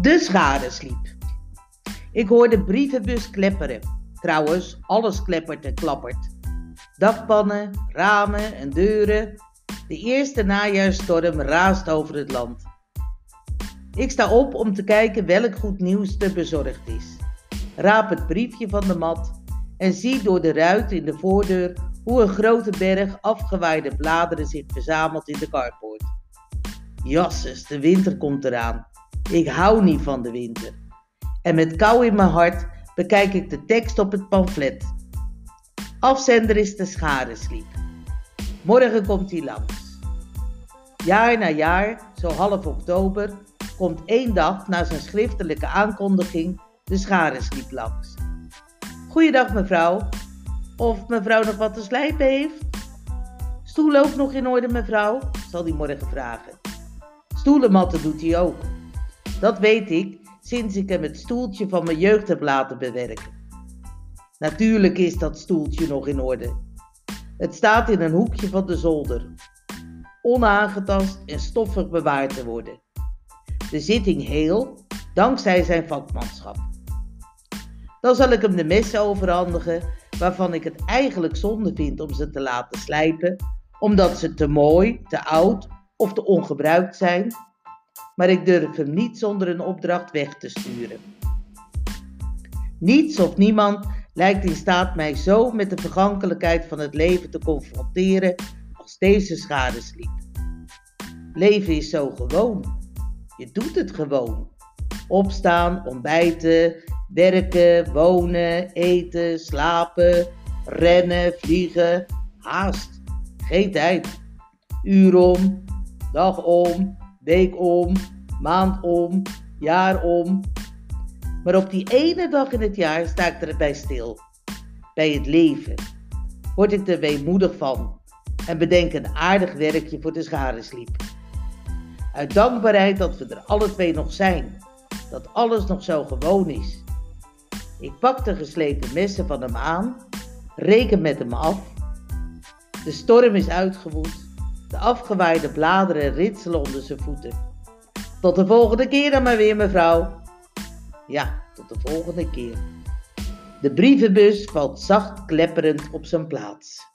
De schade sliep. Ik hoor de brievenbus klepperen. Trouwens, alles kleppert en klappert. Dakpannen, ramen en deuren. De eerste najaarstorm raast over het land. Ik sta op om te kijken welk goed nieuws er bezorgd is. Raap het briefje van de mat en zie door de ruit in de voordeur hoe een grote berg afgewaaide bladeren zich verzamelt in de carport. Jasses, de winter komt eraan. Ik hou niet van de winter. En met kou in mijn hart bekijk ik de tekst op het pamflet. Afzender is de scharesliep. Morgen komt hij langs. Jaar na jaar, zo half oktober, komt één dag na zijn schriftelijke aankondiging de scharesliep langs. Goeiedag mevrouw. Of mevrouw nog wat te slijpen heeft? Stoel ook nog in orde mevrouw? zal hij morgen vragen. Stoelenmatten doet hij ook. Dat weet ik sinds ik hem het stoeltje van mijn jeugd heb laten bewerken. Natuurlijk is dat stoeltje nog in orde. Het staat in een hoekje van de zolder, onaangetast en stoffig bewaard te worden. De zitting heel, dankzij zijn vakmanschap. Dan zal ik hem de messen overhandigen, waarvan ik het eigenlijk zonde vind om ze te laten slijpen, omdat ze te mooi, te oud of te ongebruikt zijn. Maar ik durf hem niet zonder een opdracht weg te sturen. Niets of niemand lijkt in staat mij zo met de vergankelijkheid van het leven te confronteren als deze schadesliep. Leven is zo gewoon. Je doet het gewoon. Opstaan, ontbijten, werken, wonen, eten, slapen, rennen, vliegen. Haast. Geen tijd. Uur om, dag om, week om, maand om, jaar om. Maar op die ene dag in het jaar sta ik erbij stil. Bij het leven. Word ik er weemoedig van. En bedenk een aardig werkje voor de scharesliep. Uit dankbaarheid dat we er alle twee nog zijn. Dat alles nog zo gewoon is. Ik pak de geslepen messen van hem aan, reken met hem af. De storm is uitgewoed, de afgewaaide bladeren ritselen onder zijn voeten. Tot de volgende keer dan maar weer, mevrouw. Ja, tot de volgende keer. De brievenbus valt zacht klepperend op zijn plaats.